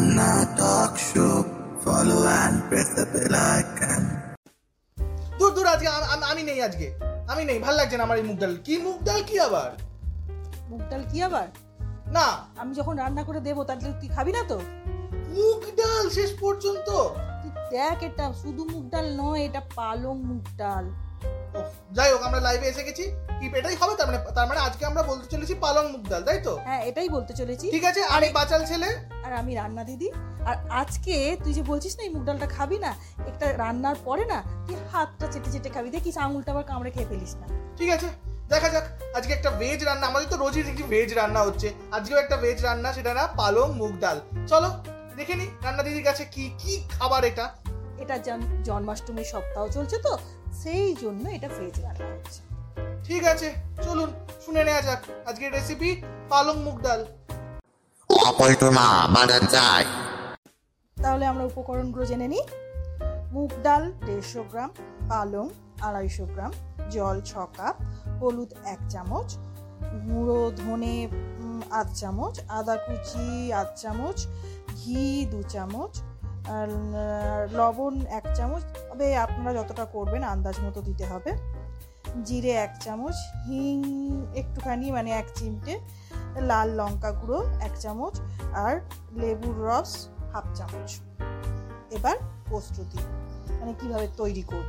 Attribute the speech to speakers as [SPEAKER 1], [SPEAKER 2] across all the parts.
[SPEAKER 1] Rana Talk Show. Follow and press the bell icon.
[SPEAKER 2] দূর দূর আজকে আম- আম- নেই আজকে। আমি নেই ভালো লাগছে না আমার এই মুগ ডাল। কি মুগ ডাল কি আবার?
[SPEAKER 3] মুগ ডাল কি আবার?
[SPEAKER 2] না।
[SPEAKER 3] আমি যখন রান্না করে দেবো তাহলে তুই খাবি না তো?
[SPEAKER 2] মুগ ডাল শেষ পর্যন্ত?
[SPEAKER 3] তুই দেখ এটা শুধু মুগ ডাল নয় এটা পালং মুগ ডাল।
[SPEAKER 2] যাই হোক আমরা লাইভে এসে গেছি। কি এটাই হবে তার মানে তার মানে আজকে আমরা বলতে চলেছি পালং মুগ ডাল তাই তো?
[SPEAKER 3] হ্যাঁ এটাই বলতে চলেছি।
[SPEAKER 2] ঠিক আছে আমি বাচাল ছেলে?
[SPEAKER 3] আর আমি রান্না দিদি। আর আজকে তুই যে বলছিস না এই মুগ ডালটা খাবি না একটা রান্নার পরে না তুই হাতটা চেটে চেটে খাবি। দেখিস আঙুলটা আবার কামড়ে খেয়ে ফেলিস না।
[SPEAKER 2] ঠিক আছে দেখা যাক। আজকে একটা ভেজ রান্না আমাদের তো রোজই দেখি ভেজ রান্না হচ্ছে। আজকেও একটা ভেজ রান্না সেটা না পালং মুগ ডাল। চলো দেখে নি রান্না দিদির কাছে কি কি খাবার এটা?
[SPEAKER 3] এটা জন- জন্মাষ্টমীর সপ্তাহ চলছে তো সেই জন্য এটা ভেজ রান্না হচ্ছে।
[SPEAKER 2] ঠিক আছে চলুন শুনে নেওয়া যাক। আজকের রেসিপি পালং মুগ ডাল।
[SPEAKER 1] অপল্টনা বাজার যায়
[SPEAKER 3] তাহলে আমরা উপকরণগুলো জেনে নিই। মুগ ডাল দেড়শো গ্রাম পালং আড়াইশো গ্রাম জল ছ কাপ হলুদ এক চামচ গুঁড়ো ধনে আধ চামচ আদা কুচি আধ চামচ ঘি দু চামচ লবণ এক চামচ। তবে আপনারা যতটা করবেন আন্দাজ মতো দিতে হবে। জিরে এক চামচ, হিং একটুখানি মানে এক চিমটে লাল লঙ্কা গুঁড়ো এক চামচ আর লেবুর রস হাফ চামচ। এবার প্রস্তুতি মানে কীভাবে তৈরি করব।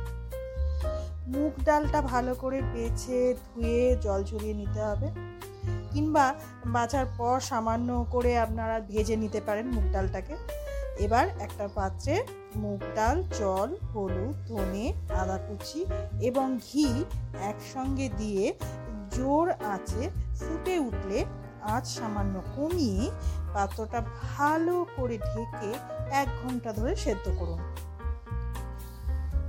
[SPEAKER 3] মুগ ডালটা ভালো করে বেছে ধুয়ে জল ঝরিয়ে নিতে হবে। কিংবা বাছার পর সামান্য করে আপনারা ভেজে নিতে পারেন মুগ ডালটাকে। এবার একটা পাত্রে মুগ ডাল, জল, হলুদ, ধনে, আদা কুচি এবং ঘি একসঙ্গে দিয়ে জোর আঁচে ফুটে উঠলে আঁচ সামান্য কমিয়ে পাত্রটা ভালো করে ঢেকে এক ঘণ্টা ধরে সেদ্ধ করুন।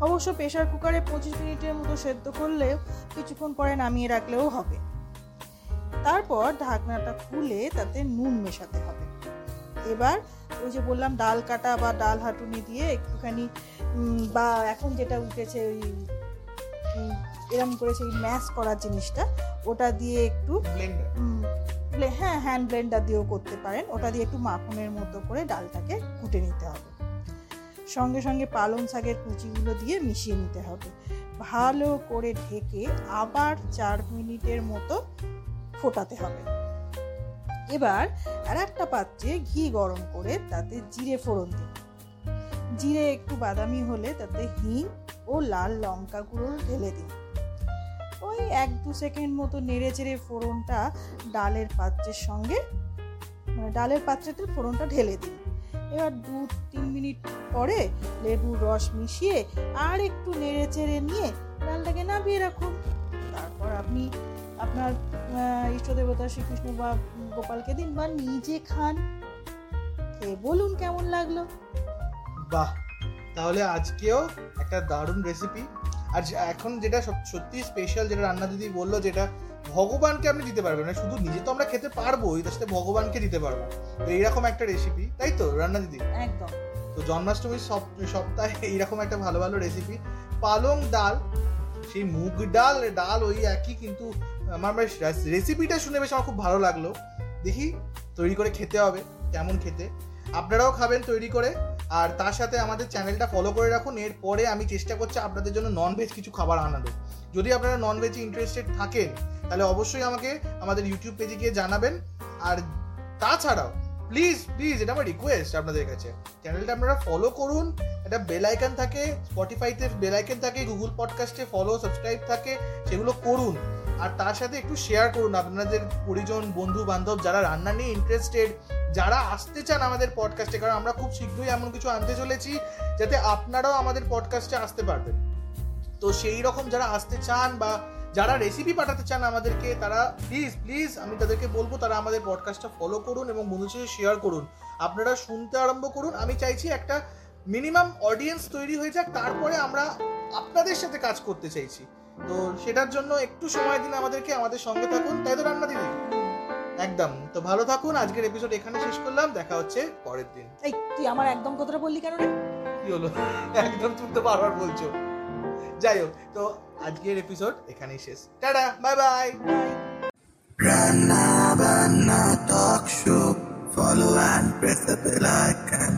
[SPEAKER 3] অবশ্য প্রেশার কুকারে পঁচিশ মিনিটের মতো সেদ্ধ করলে কিছুক্ষণ পরে নামিয়ে রাখলেও হবে। তারপর ঢাকনাটা খুলে তাতে নুন মেশাতে হবে। এবার ওই যে বললাম ডাল কাটা বা ডাল হাঁটুনি দিয়ে একটুখানি বা এখন যেটা উঠেছে ওই এরম করেছে ওই ম্যাশ করার জিনিসটা ওটা দিয়ে একটু হ্যাঁ হ্যান্ড ব্লেন্ডার দিয়েও করতে পারেন। ওটা দিয়ে একটু মাখনের মতো করে ডালটাকে কুটে নিতে হবে। সঙ্গে সঙ্গে পালং শাকের কুচিগুলো দিয়ে মিশিয়ে নিতে হবে। ভালো করে ঢেকে আবার চার মিনিটের মতো ফোটাতে হবে। এবার আর একটা পাত্রে ঘি গরম করে তাতে জিরে ফোড়ন দিন। জিরে একটু বাদামি হলে তাতে হিং ও লাল লঙ্কা গুঁড়ো ঢেলে দিন। ওই এক দু সেকেন্ড মতো নেড়ে চেড়ে ফোড়নটা ডালের পাত্রের সঙ্গে মানে ডালের পাত্রেতে ফোড়নটা ঢেলে দিন। এবার দু তিন মিনিট পরে লেবুর রস মিশিয়ে আর একটু নেড়ে চেড়ে নিয়ে ডালটাকে নামিয়ে রাখুন। তারপর আপনি আপনার ইষ্টদেবতা শ্রীকৃষ্ণ বা গোপালকে দিন বা নিজে খান। খেয়ে বলুন কেমন লাগল?
[SPEAKER 2] বাহ তাহলে আজকেও একটা দারুণ রেসিপি আর এখন যেটা সব- সত্যি স্পেশাল যেটা রান্না দিদি বলল যেটা ভগবানকে আপনি দিতে পারবেন না শুধু নিজে তো আমরা খেতে পারব তার সাথে ভগবানকে দিতে পারব। তো এইরকম একটা রেসিপি তাই তো রান্না দিদি?
[SPEAKER 3] একদম।
[SPEAKER 2] তো জন্মাষ্টমীর সপ্তাহে এইরকম একটা ভালো ভালো রেসিপি পালং ডাল সেই মুগ ডাল ডাল ওই একই, কিন্তু আমার রেসিপিটা শুনে বেশ আমার খুব ভালো লাগল। দেখি তৈরি করে খেতে হবে, কেমন খেতে। আপনারাও খাবেন তৈরি করে। আর তার সাথে আমাদের চ্যানেলটা ফলো করে রাখুন। এরপরে আমি চেষ্টা করছি আপনাদের জন্য নন ভেজ কিছু খাবার আনানো যদি আপনারা নন ভেজে ইন্টারেস্টেড থাকেন, তাহলে অবশ্যই আমাকে আমাদের ইউটিউব পেজে গিয়ে জানাবেন। আর তাছাড়াও প্লিজ প্লিজ এটা আমার রিকোয়েস্ট আপনাদের কাছে। চ্যানেলটা আপনারা ফলো করুন। একটা বেল আইকন থাকে স্পটিফাইতে বেল আইকন থাকে গুগল পডকাস্টে ফলো সাবস্ক্রাইব থাকে, সেগুলো করুন। আর তার সাথে একটু শেয়ার করুন। আপনাদের পরিজন বন্ধু বান্ধব যারা রান্না নিয়ে ইন্টারেস্টেড যারা আসতে চান আমাদের পডকাস্টে কারণ আমরা খুব শীঘ্রই এমন কিছু আনতে চলেছি, যাতে আপনারাও আমাদের পডকাস্টে আসতে পারবেন। তো সেই রকম যারা আসতে চান বা যারা রেসিপি পাঠাতে চান আমাদেরকে তারা প্লিজ প্লিজ আমি তাদেরকে বলব তারা আমাদের পডকাস্টটা ফলো করুন এবং বন্ধুদের সাথে শেয়ার করুন। আপনারা শুনতে আরম্ভ করুন। আমি চাইছি একটা মিনিমাম অডিয়েন্স তৈরি হয়ে যাক তারপরে আমরা আপনাদের সাথে কাজ করতে চাইছি। তো সেটার জন্য একটু সময় দিন আমাদেরকে আমাদের সঙ্গে থাকুন। তাই তো রান্না দিদি? একদম। তো ভালো থাকুন। আজকের এপিসোড এখানে শেষ করলাম। দেখা হচ্ছে পরের দিন।
[SPEAKER 3] এই তুই আমার একদম কথাটা বললি কেন রে?
[SPEAKER 2] কি হলো? একদম তুমি তো বারবার বলছো। যাই হোক তো আজকের এপিসোড এখানেই শেষ tata bye
[SPEAKER 3] bye
[SPEAKER 1] Rana Bana Talk Show. follow and press the bell icon.